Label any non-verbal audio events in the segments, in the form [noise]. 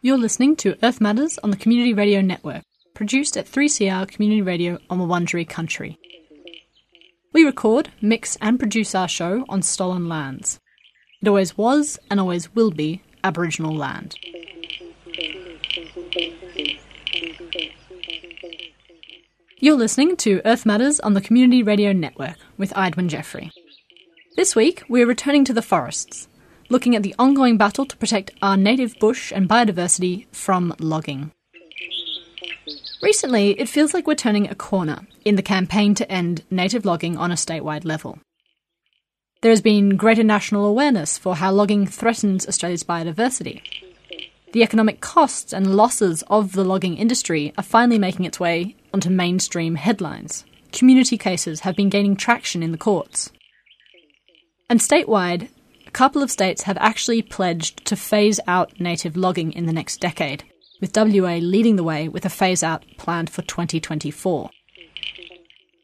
You're listening to Earth Matters on the Community Radio Network, produced at 3CR Community Radio on Wurundjeri Country. We record, mix, and produce our show on stolen lands. It always was and always will be Aboriginal land. You're listening to Earth Matters on the Community Radio Network with Idwin Jeffrey. This week, we're returning to the forests, looking at the ongoing battle to protect our native bush and biodiversity from logging. Recently, it feels like we're turning a corner in the campaign to end native logging on a statewide level. There has been greater national awareness for how logging threatens Australia's biodiversity. The economic costs and losses of the logging industry are finally making its way onto mainstream headlines. Community cases have been gaining traction in the courts. And statewide, a couple of states have actually pledged to phase out native logging in the next decade, with WA leading the way with a phase out planned for 2024.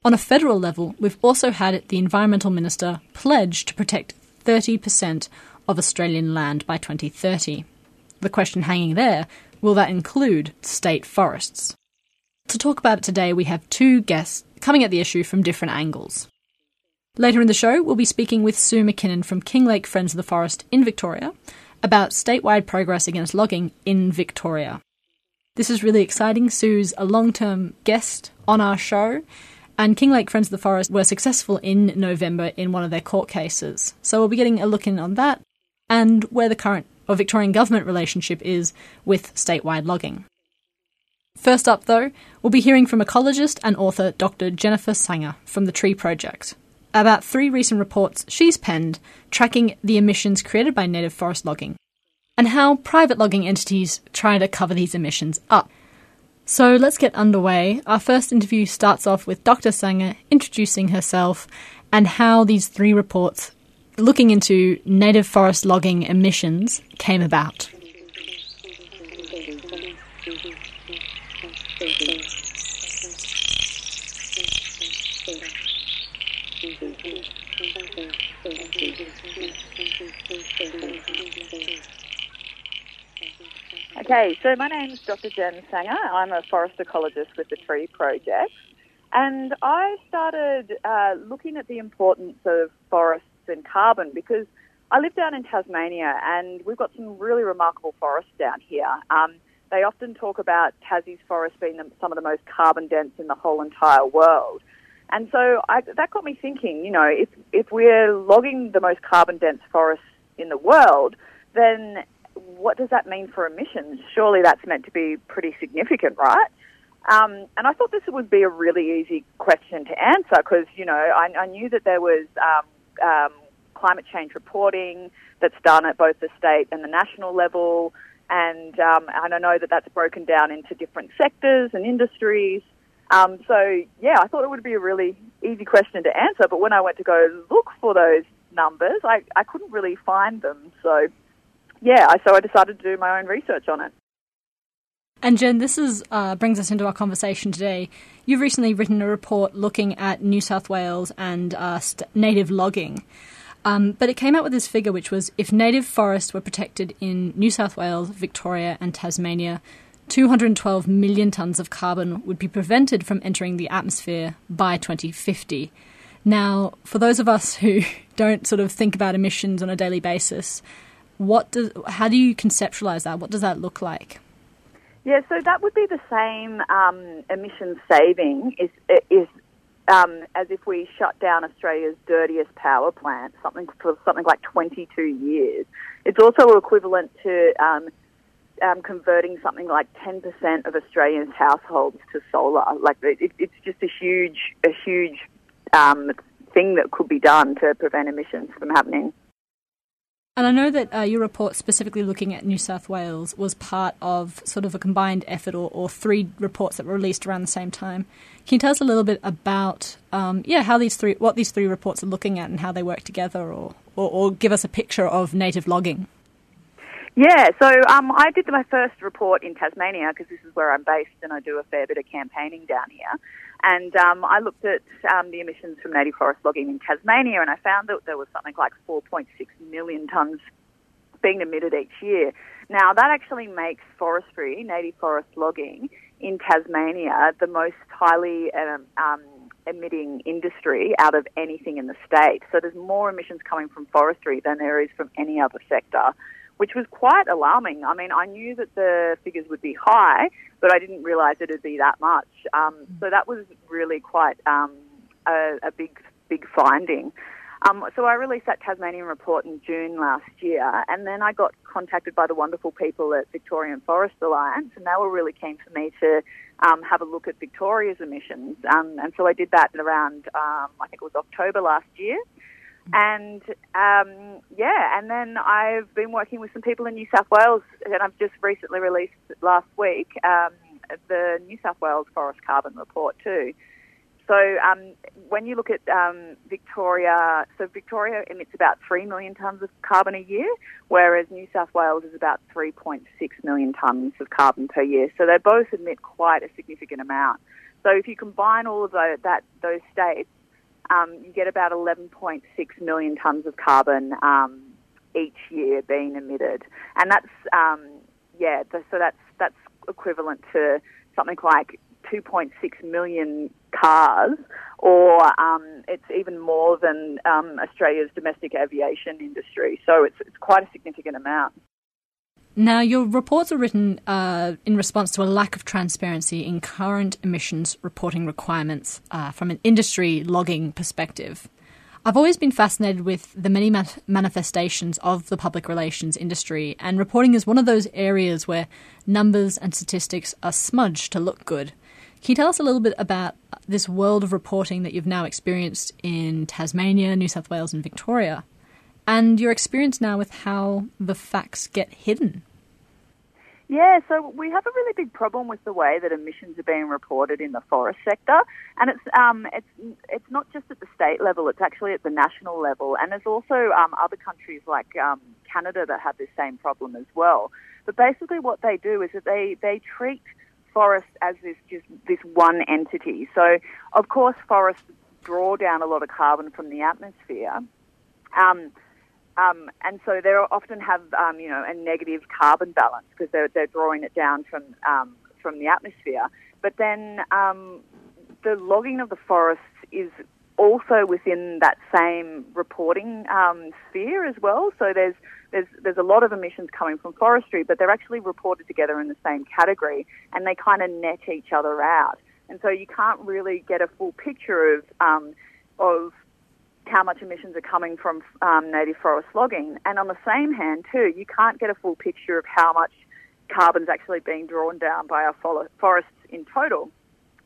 On a federal level, we've also had the Environmental Minister pledge to protect 30% of Australian land by 2030. The question hanging there will that include state forests? To talk about it today, we have two guests coming at the issue from different angles. Later in the show, we'll be speaking with Sue McKinnon from Kinglake Friends of the Forest in Victoria about statewide progress against logging in Victoria. This is really exciting. Sue's a long term guest on our show, and Kinglake Friends of the Forest were successful in November in one of their court cases. So we'll be getting a look in on that and where the current or Victorian government relationship is with statewide logging. First up, though, we'll be hearing from ecologist and author Dr. Jennifer Sanger from the Tree Project about three recent reports she's penned tracking the emissions created by native forest logging and how private logging entities try to cover these emissions up. So let's get underway. Our first interview starts off with Dr. Sanger introducing herself and how these three reports looking into native forest logging emissions came about. Okay, so my name is Dr. Jen Sanger. I'm a forest ecologist with the Tree Project. And I started uh, looking at the importance of forests and carbon because I live down in Tasmania and we've got some really remarkable forests down here. Um, they often talk about Tassie's forest being the, some of the most carbon dense in the whole entire world. And so I, that got me thinking, you know, if, if we're logging the most carbon dense forests in the world, then what does that mean for emissions? Surely that's meant to be pretty significant, right? Um, and I thought this would be a really easy question to answer because, you know, I, I, knew that there was um, um, climate change reporting that's done at both the state and the national level. And, um, and I know that that's broken down into different sectors and industries. Um, so, yeah, I thought it would be a really easy question to answer. But when I went to go look for those numbers, I, I couldn't really find them. So, yeah, I, so I decided to do my own research on it. And Jen, this is uh, brings us into our conversation today. You've recently written a report looking at New South Wales and uh, st- native logging. Um, but it came out with this figure, which was if native forests were protected in New South Wales, Victoria, and Tasmania, 212 million tonnes of carbon would be prevented from entering the atmosphere by 2050. Now, for those of us who [laughs] don't sort of think about emissions on a daily basis, what does, how do you conceptualize that? What does that look like? Yeah, so that would be the same um, emission saving is, is um, as if we shut down Australia's dirtiest power plant, something for something like 22 years. It's also equivalent to um, um, converting something like 10% of Australians' households to solar. Like it, it's just a huge, a huge um, thing that could be done to prevent emissions from happening. And I know that uh, your report, specifically looking at New South Wales, was part of sort of a combined effort or, or three reports that were released around the same time. Can you tell us a little bit about, um, yeah, how these three, what these three reports are looking at and how they work together, or, or, or give us a picture of native logging? Yeah, so um, I did my first report in Tasmania because this is where I'm based and I do a fair bit of campaigning down here. And um, I looked at um, the emissions from native forest logging in Tasmania, and I found that there was something like 4.6 million tonnes being emitted each year. Now, that actually makes forestry, native forest logging, in Tasmania the most highly um, um, emitting industry out of anything in the state. So there's more emissions coming from forestry than there is from any other sector, which was quite alarming. I mean, I knew that the figures would be high, but I didn't realise it would be that much. Um, so that was really quite um, a, a big, big finding. Um, so I released that Tasmanian report in June last year, and then I got contacted by the wonderful people at Victorian Forest Alliance, and they were really keen for me to um, have a look at Victoria's emissions. Um, and so I did that around, um, I think it was October last year. And um, yeah, and then I've been working with some people in New South Wales, and I've just recently released last week um, the New South Wales Forest Carbon Report too. So um, when you look at um, Victoria, so Victoria emits about 3 million tonnes of carbon a year, whereas New South Wales is about 3.6 million tonnes of carbon per year. So they both emit quite a significant amount. So if you combine all of that, those states, um, you get about 11.6 million tonnes of carbon um, each year being emitted. And that's, um, yeah, so that's, that's equivalent to something like 2.6 million cars, or um, it's even more than um, Australia's domestic aviation industry. So it's, it's quite a significant amount. Now, your reports are written uh, in response to a lack of transparency in current emissions reporting requirements uh, from an industry logging perspective. I've always been fascinated with the many manifestations of the public relations industry, and reporting is one of those areas where numbers and statistics are smudged to look good. Can you tell us a little bit about this world of reporting that you've now experienced in Tasmania, New South Wales, and Victoria, and your experience now with how the facts get hidden? Yeah, so we have a really big problem with the way that emissions are being reported in the forest sector, and it's um, it's it's not just at the state level; it's actually at the national level, and there's also um, other countries like um, Canada that have this same problem as well. But basically, what they do is that they they treat forests as this just this one entity. So, of course, forests draw down a lot of carbon from the atmosphere. Um, um, and so they often have, um, you know, a negative carbon balance because they're, they're drawing it down from um, from the atmosphere. But then um, the logging of the forests is also within that same reporting um, sphere as well. So there's there's there's a lot of emissions coming from forestry, but they're actually reported together in the same category, and they kind of net each other out. And so you can't really get a full picture of um, of how much emissions are coming from um, native forest logging. And on the same hand, too, you can't get a full picture of how much carbon's actually being drawn down by our forests in total.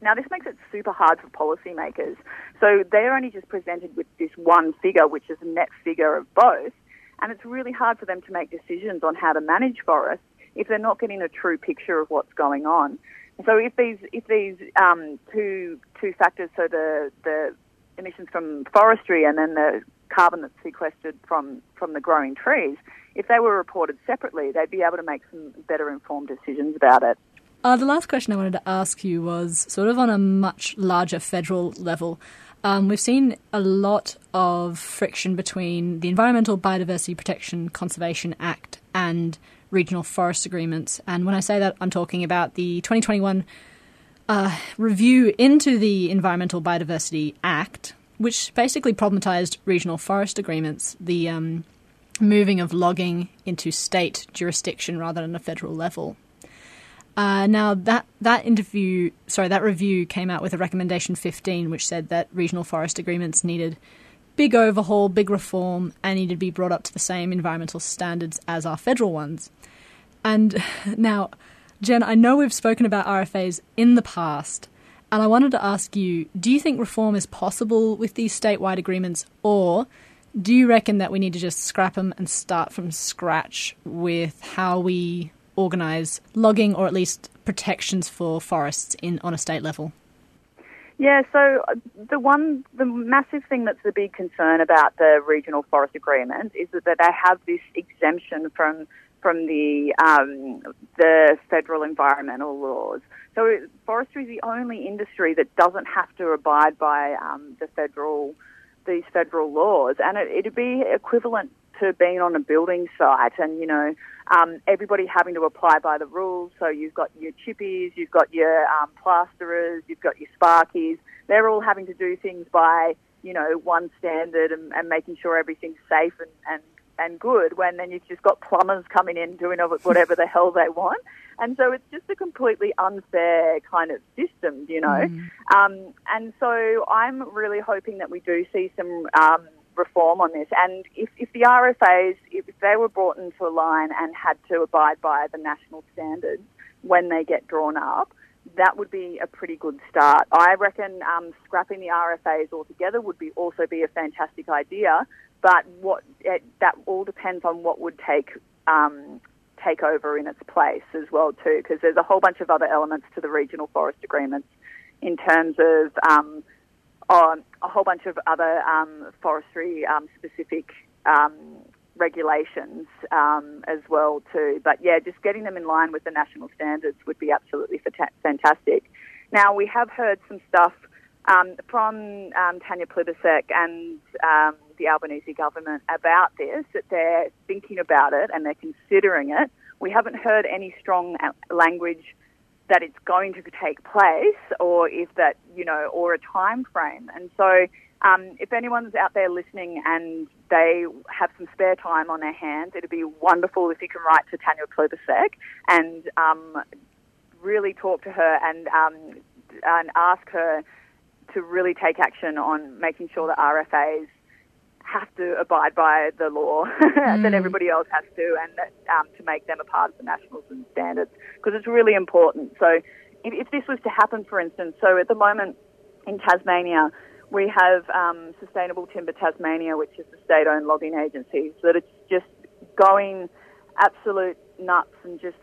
Now, this makes it super hard for policymakers. So they're only just presented with this one figure, which is a net figure of both. And it's really hard for them to make decisions on how to manage forests if they're not getting a true picture of what's going on. So if these if these um, two two factors, so the the emissions from forestry and then the carbon that's sequestered from from the growing trees, if they were reported separately, they'd be able to make some better informed decisions about it. Uh, the last question I wanted to ask you was sort of on a much larger federal level. Um, we've seen a lot of friction between the Environmental Biodiversity Protection Conservation Act and regional forest agreements. And when I say that, I'm talking about the 2021 uh, review into the Environmental Biodiversity Act, which basically problematized regional forest agreements, the um, moving of logging into state jurisdiction rather than a federal level. Uh, now that that interview, sorry, that review came out with a recommendation 15, which said that regional forest agreements needed big overhaul, big reform, and needed to be brought up to the same environmental standards as our federal ones. And [laughs] now, Jen, I know we've spoken about RFAs in the past, and I wanted to ask you: Do you think reform is possible with these statewide agreements, or do you reckon that we need to just scrap them and start from scratch with how we organise logging or at least protections for forests in on a state level? Yeah, so uh, the one, the massive thing that's the big concern about the regional forest agreement is that they have this exemption from from the um, the federal environmental laws. So forestry is the only industry that doesn't have to abide by um, the federal these federal laws, and it, it'd be equivalent to being on a building site, and you know um, everybody having to apply by the rules. So you've got your chippies, you've got your um, plasterers, you've got your sparkies. They're all having to do things by you know one standard and, and making sure everything's safe and, and and good when then you've just got plumbers coming in doing [laughs] whatever the hell they want. And so it's just a completely unfair kind of system, you know. Mm. Um, and so I'm really hoping that we do see some um, reform on this. And if, if the RFAs, if they were brought into a line and had to abide by the national standards when they get drawn up, that would be a pretty good start. I reckon um, scrapping the RFAs altogether would be also be a fantastic idea but what it, that all depends on what would take um, take over in its place as well too, because there's a whole bunch of other elements to the regional forest agreements in terms of um, on a whole bunch of other um, forestry um, specific um, regulations um, as well too. But yeah, just getting them in line with the national standards would be absolutely fantastic. Now we have heard some stuff um, from um, Tanya Plibersek and um, the Albanese government about this, that they're thinking about it and they're considering it. We haven't heard any strong uh, language that it's going to take place or if that, you know, or a time frame. And so um, if anyone's out there listening and they have some spare time on their hands, it'd be wonderful if you can write to Tanya Plibersek and um, really talk to her and, um, and ask her to really take action on making sure that RFAs have to abide by the law [laughs] mm. that everybody else has to, and that, um, to make them a part of the nationals and standards because it's really important. So, if, if, this was to happen, for instance, so at the moment in Tasmania, we have um, Sustainable Timber Tasmania, which is a state-owned logging agency, so that it's just going absolute nuts and just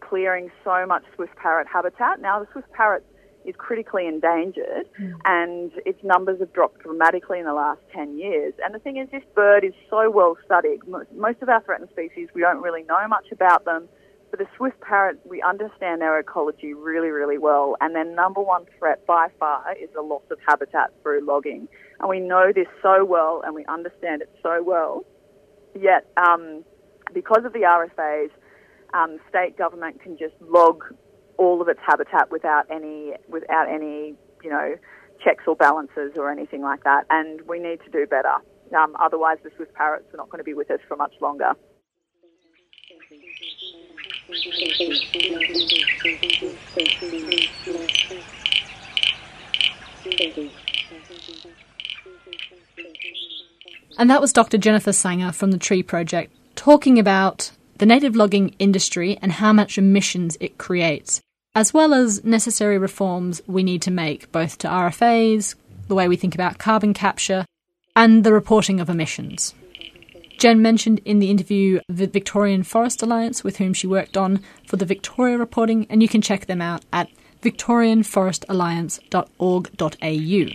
clearing so much swift parrot habitat. Now, the swift parrot is critically endangered mm. and its numbers have dropped dramatically in the last 10 years. And the thing is, this bird is so well studied. Most of our threatened species, we don't really know much about them. But the swift parrot, we understand their ecology really, really well. And their number one threat by far is the loss of habitat through logging. And we know this so well and we understand it so well. Yet, um, because of the RFAs, um, state government can just log all of its habitat without any without any you know checks or balances or anything like that. And we need to do better. Um, otherwise, the Swift parrots are not going to be with us for much longer. And that was Dr. Jennifer Sanger from the Tree Project talking about the native logging industry and how much emissions it creates, as well as necessary reforms we need to make both to RFAs, the way we think about carbon capture, and the reporting of emissions. Jen mentioned in the interview the Victorian Forest Alliance, with whom she worked on for the Victoria reporting, and you can check them out at victorianforestalliance.org.au.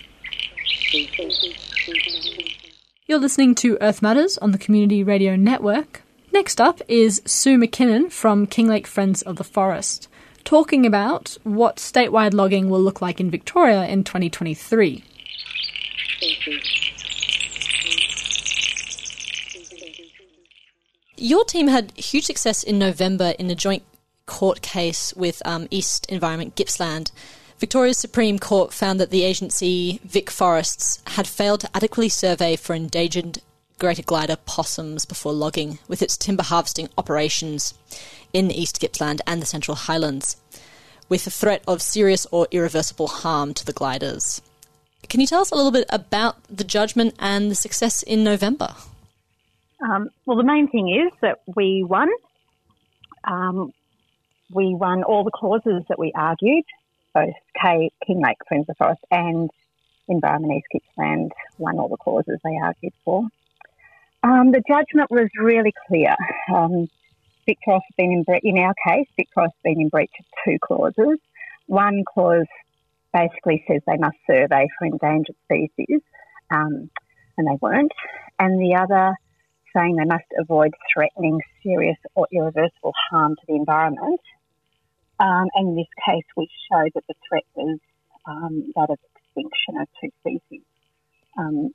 You're listening to Earth Matters on the Community Radio Network. Next up is Sue McKinnon from Kinglake Friends of the Forest, talking about what statewide logging will look like in Victoria in 2023. Your team had huge success in November in a joint court case with um, East Environment Gippsland. Victoria's Supreme Court found that the agency Vic Forests had failed to adequately survey for endangered greater glider possums before logging, with its timber harvesting operations in East Gippsland and the Central Highlands, with the threat of serious or irreversible harm to the gliders. Can you tell us a little bit about the judgment and the success in November? Um, well, the main thing is that we won. Um, we won all the clauses that we argued, both K, Kinglake Friends of Forest and Environment East Gippsland won all the clauses they argued for. Um, the judgment was really clear. Um, has been in breach, in our case, Victor has been in breach of two clauses. One clause basically says they must survey for endangered species, um, and they weren't. And the other saying they must avoid threatening serious or irreversible harm to the environment. Um, and in this case, we showed that the threat was um, that of extinction of two species. Um,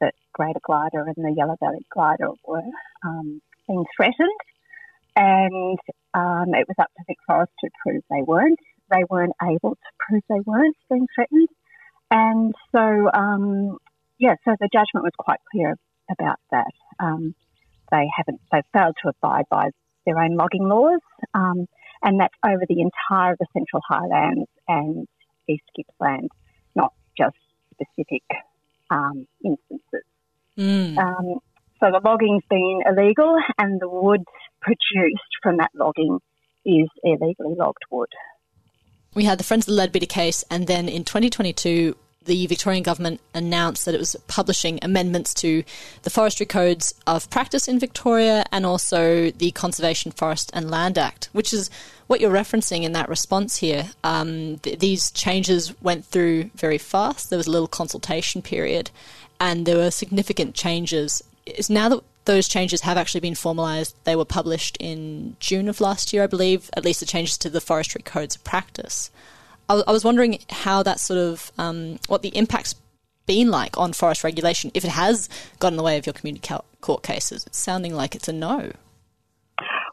that greater glider and the yellow-bellied glider were um, being threatened. And um, it was up to Vic Forest to prove they weren't. They weren't able to prove they weren't being threatened. And so, um, yeah, so the judgment was quite clear about that. Um, they haven't, they've failed to abide by their own logging laws, um, and that's over the entire of the Central Highlands and East Gippsland, not just specific um, instances. Mm. Um, so the logging's been illegal, and the wood produced from that logging is illegally logged wood. We had the Friends of the Leadbeater case, and then in 2022, the Victorian government announced that it was publishing amendments to the forestry codes of practice in Victoria and also the Conservation Forest and Land Act, which is what you're referencing in that response here. Um, th- these changes went through very fast. There was a little consultation period, and there were significant changes. Is now that those changes have actually been formalised, they were published in June of last year, I believe. At least the changes to the forestry codes of practice. I, was wondering how that sort of um, what the impact's been like on forest regulation if it has got in the way of your community court cases. It's sounding like it's a no.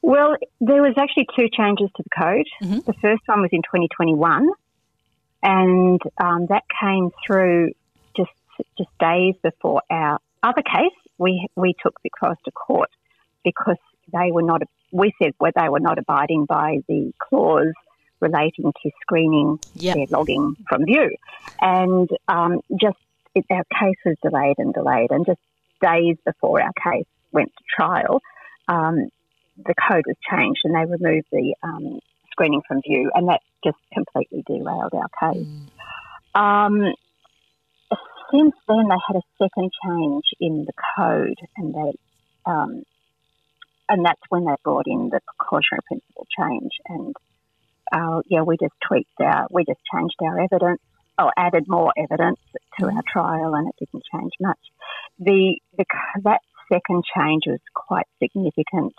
Well, there was actually two changes to the code. Mm-hmm. The first one was in 2021, and um, that came through just just days before our other case. We we took Vic Forest to court because they were not. We said where they were not abiding by the clause relating to screening yep. their logging from view. And um, just it, our case was delayed and delayed, and just days before our case went to trial, um, the code was changed and they removed the um, screening from view, and that just completely derailed our case. Mm. Um, since then, they had a second change in the code, and they um, and that's when they brought in the precautionary principle change and uh, yeah, we just tweaked our, we just changed our evidence or added more evidence to our trial, and it didn't change much. The, the that second change was quite significant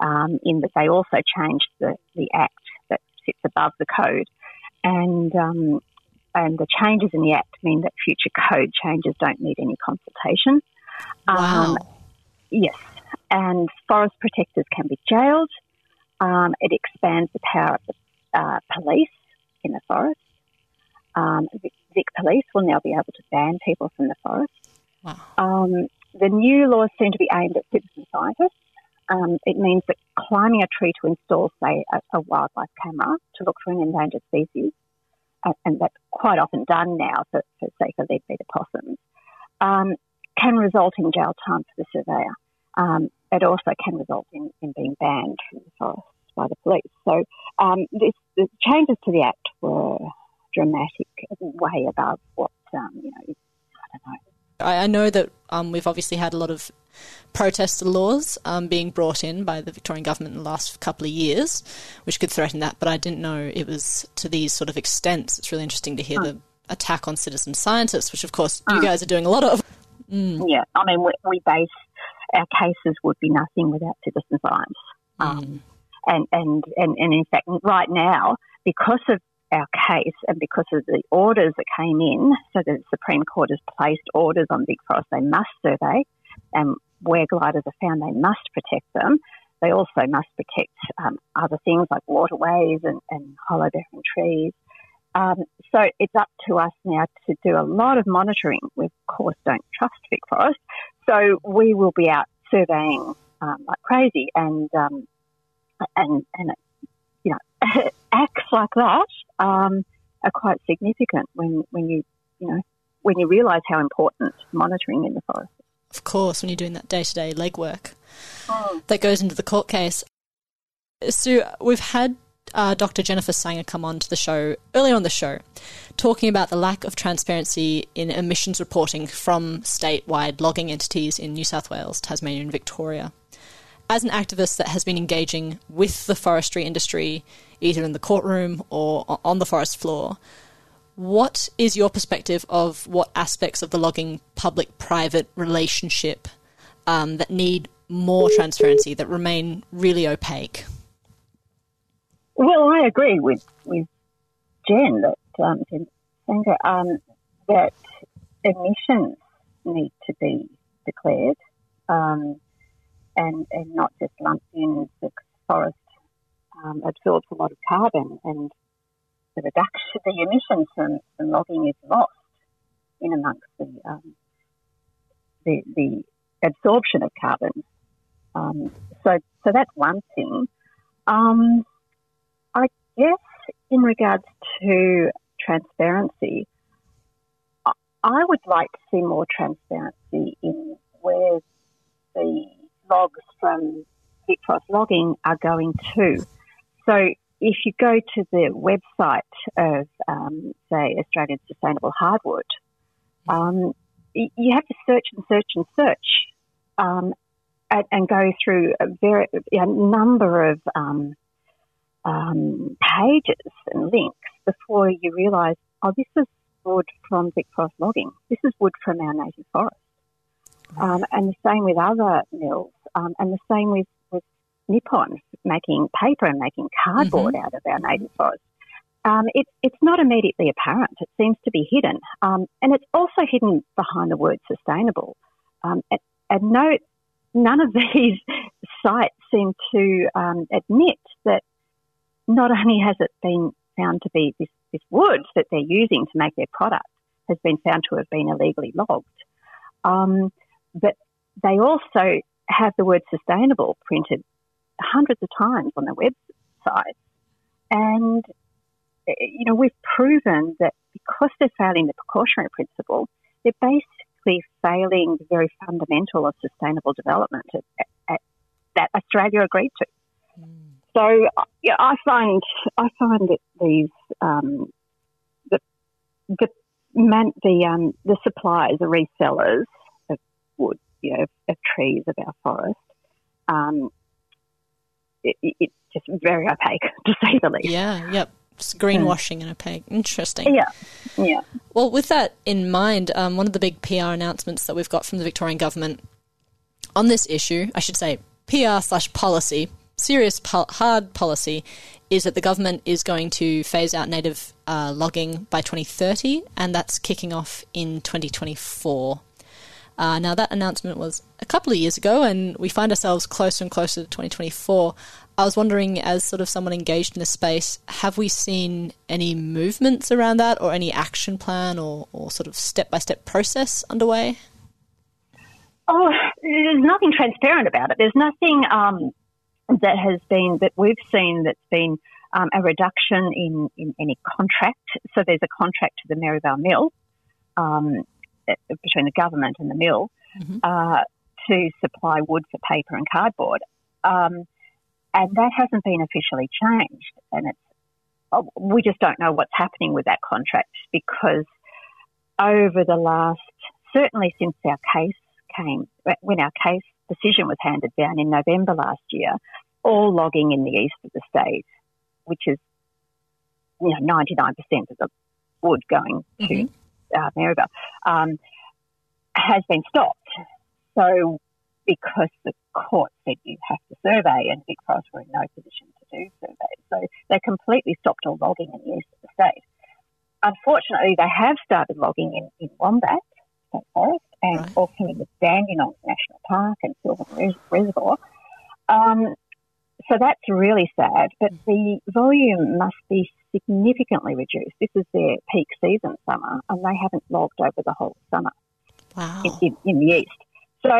um, in that they also changed the, the act that sits above the code, and um, and the changes in the act mean that future code changes don't need any consultation. Wow. Um, yes, and forest protectors can be jailed. Um, it expands the power of the uh, police in the forest. Um, Vic Police will now be able to ban people from the forest. Wow. Um, the new laws seem to be aimed at citizen scientists. Um, it means that climbing a tree to install, say, a, a, wildlife camera to look for an endangered species, uh, and that's quite often done now for, for say, for leadbeater possums, um, can result in jail time for the surveyor. Um, it also can result in, in being banned from the forest by the police. So um, this, the changes to the Act were dramatic, way above what, um, you know, I don't know. I, know that um, we've obviously had a lot of protest laws um, being brought in by the Victorian government in the last couple of years, which could threaten that, but I didn't know it was to these sort of extents. It's really interesting to hear the attack on citizen scientists, which of course you guys are doing a lot of. Mm. [laughs] Yeah, I mean, we, we, base our cases would be nothing without citizen science. Um, mm. And, and, and, and in fact, right now, because of our case and because of the orders that came in, so the Supreme Court has placed orders on Vic Forest, they must survey, and where gliders are found, they must protect them. They also must protect um, other things like waterways and, and hollow bearing trees. Um, so it's up to us now to do a lot of monitoring. We, of course, don't trust Vic Forest. So we will be out surveying um, like crazy and um, and and you know [laughs] acts like that um, are quite significant when when you you know when you realise how important monitoring in the forest. Of course, when you're doing that day to day legwork oh. that goes into the court case. Sue, we've had uh, Dr. Jennifer Sanger come on to the show earlier on the show, talking about the lack of transparency in emissions reporting from statewide logging entities in New South Wales, Tasmania, and Victoria as an activist that has been engaging with the forestry industry, either in the courtroom or on the forest floor, what is your perspective of what aspects of the logging public private relationship um, that need more transparency, that remain really opaque? Well, I agree with, with Jen that um, Sanger, um, that emissions need to be declared um, and, and not just lumped in. The forest um, absorbs a lot of carbon and the reduction, the emissions from, from logging is lost in amongst the, um, the, the absorption of carbon. Um, so, so that's one thing. Um, I guess in regards to transparency, I would like to see more transparency in where the logs from Vic Forest logging are going to. So if you go to the website of, um, say, Australian Sustainable Hardwood, um, you have to search and search and search um, and, and, go through a very a number of um, um, pages and links before you realise, oh, this is wood from Vic Forest logging. This is wood from our native forest. Um, and the same with other mills, um, and the same with, with Nippon making paper and making cardboard mm-hmm. out of our native forests. Um, it, it's not immediately apparent. It seems to be hidden. Um, and it's also hidden behind the word sustainable. Um, and, and no, none of [laughs] these sites seem to um, admit that not only has it been found to be this, this wood that they're using to make their product has been found to have been illegally logged, um, but they also have the word sustainable printed hundreds of times on their website. And, eh, you know, we've proven that because they're failing the precautionary principle, they're basically failing the very fundamental of sustainable development at, at, that Australia agreed to. Mm. So yeah, I find I find that these um, the the man, the um, the suppliers, the resellers wood, you know, of, of trees of our forest, um, it, it's just very opaque [laughs] to say the least. Yeah. Yep. It's greenwashing and opaque. Interesting. Yeah. Yeah. Well, with that in mind, um, one of the big PR announcements that we've got from the Victorian government on this issue, I should say PR slash policy, serious po- hard policy is that the government is going to phase out native uh, logging by 2030, and that's kicking off in 2024. Uh, now, that announcement was a couple of years ago, and we find ourselves closer and closer to 2024. I was wondering, as sort of someone engaged in the space, have we seen any movements around that, or any action plan, or, or sort of step by step process underway? Oh, there's nothing transparent about it. There's nothing um, that has been that we've seen that's been um, a reduction in, in any contract. So there's a contract to the Maryvale Mill um, between the government and the mill mm-hmm. uh, to supply wood for paper and cardboard, um, and that hasn't been officially changed. And it's oh, we just don't know what's happening with that contract because over the last certainly since our case came when our case decision was handed down in November last year, all logging in the east of the state, which is you know 99% of the wood going to mm-hmm. Uh, Maryvale, um, has been stopped. So because the court said you have to survey, and Vic Forest were in no position to do surveys, so they completely stopped all logging in the east of the state. Unfortunately, they have started logging in, in Wombat State Forest and right. also in the Dandenongs National Park and Sylvan Reservoir. Um, so that's really sad, but the volume must be significantly reduced. This is their peak season summer, and they haven't logged over the whole summer wow. in, in, in the east. So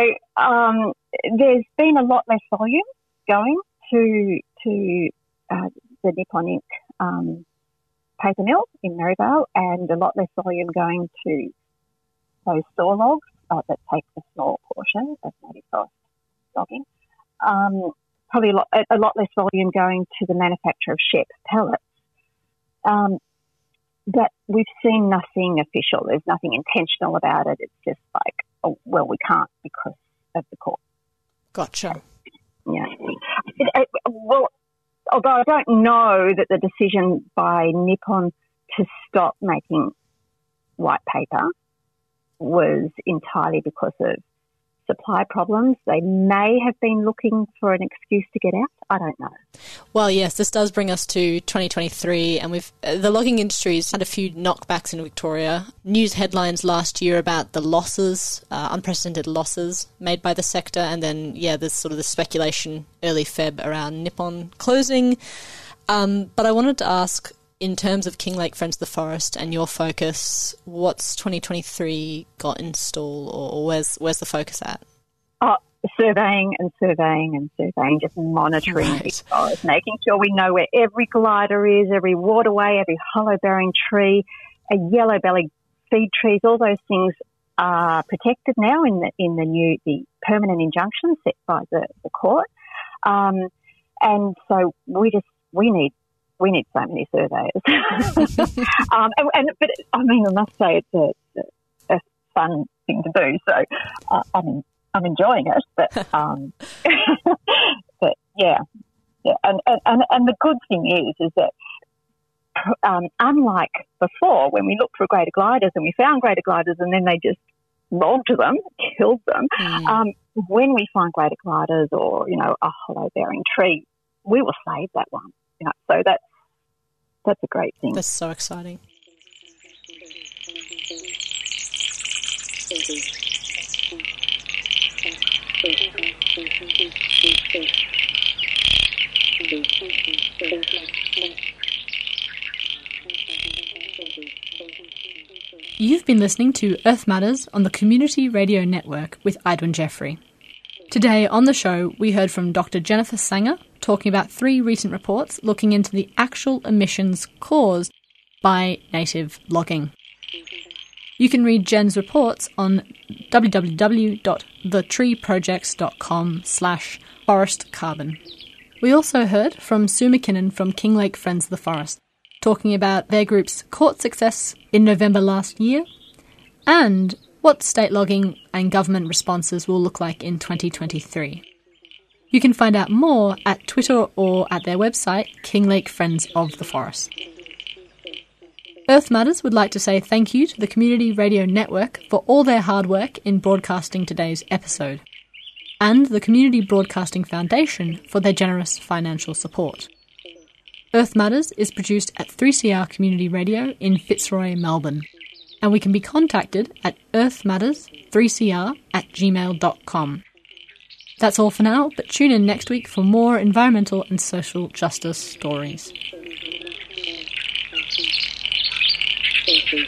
um, there's been a lot less volume going to to uh, the Nippon Ink um, paper mill in Maryvale, and a lot less volume going to those saw logs uh, that take the small portion of native forest logging. Um, probably a lot, a lot, less volume going to the manufacture of SHEP pellets. Um, but we've seen nothing official. There's nothing intentional about it. It's just like, oh, well, we can't because of the court. Gotcha. Yeah. It, it, well, although I don't know that the decision by Nippon to stop making white paper was entirely because of supply problems. They may have been looking for an excuse to get out. I don't know. Well, yes, this does bring us to 2023, and we've uh, the logging industry's had a few knockbacks in Victoria. News headlines last year about the losses, uh, unprecedented losses made by the sector, and then yeah, there's sort of the speculation early Feb around Nippon closing. Um, but I wanted to ask, in terms of Kinglake Friends of the Forest and your focus, what's 2023 got in stall, or where's where's the focus at? Oh, surveying and surveying and surveying, just monitoring right. forest, making sure we know where every glider is, every waterway, every hollow bearing tree, a yellow belly feed trees, all those things are protected now in the in the new the permanent injunction set by the, the court. Um, and so we just we need we need so many surveyors. [laughs] um, and, and, but I mean, I must say it's a, a fun thing to do. So uh, I'm I'm enjoying it. But [laughs] um, [laughs] but yeah, yeah. And, and and the good thing is is that. Um, unlike before, when we looked for greater gliders and we found greater gliders and then they just logged them, killed them. Mm. Um, when we find greater gliders or you know a hollow bearing tree, we will save that one. You so that's that's a great thing. That's so exciting. You've been listening to Earth Matters on the Community Radio Network with Idwin Jeffrey. Today on the show, we heard from Dr. Jennifer Sanger talking about three recent reports looking into the actual emissions caused by native logging. You can read Jen's reports on www.thetreeprojects.com slash forest carbon. We also heard from Sue McKinnon from Kinglake Friends of the Forest, talking about their group's court success in November last year and what state logging and government responses will look like in 2023. You can find out more at Twitter or at their website, Kinglake Friends of the Forest. Earth Matters would like to say thank you to the Community Radio Network for all their hard work in broadcasting today's episode, and the Community Broadcasting Foundation for their generous financial support. Earth Matters is produced at 3CR Community Radio in Fitzroy, Melbourne, and we can be contacted at earthmatters3cr at gmail.com. That's all for now, but tune in next week for more environmental and social justice stories. Thank you.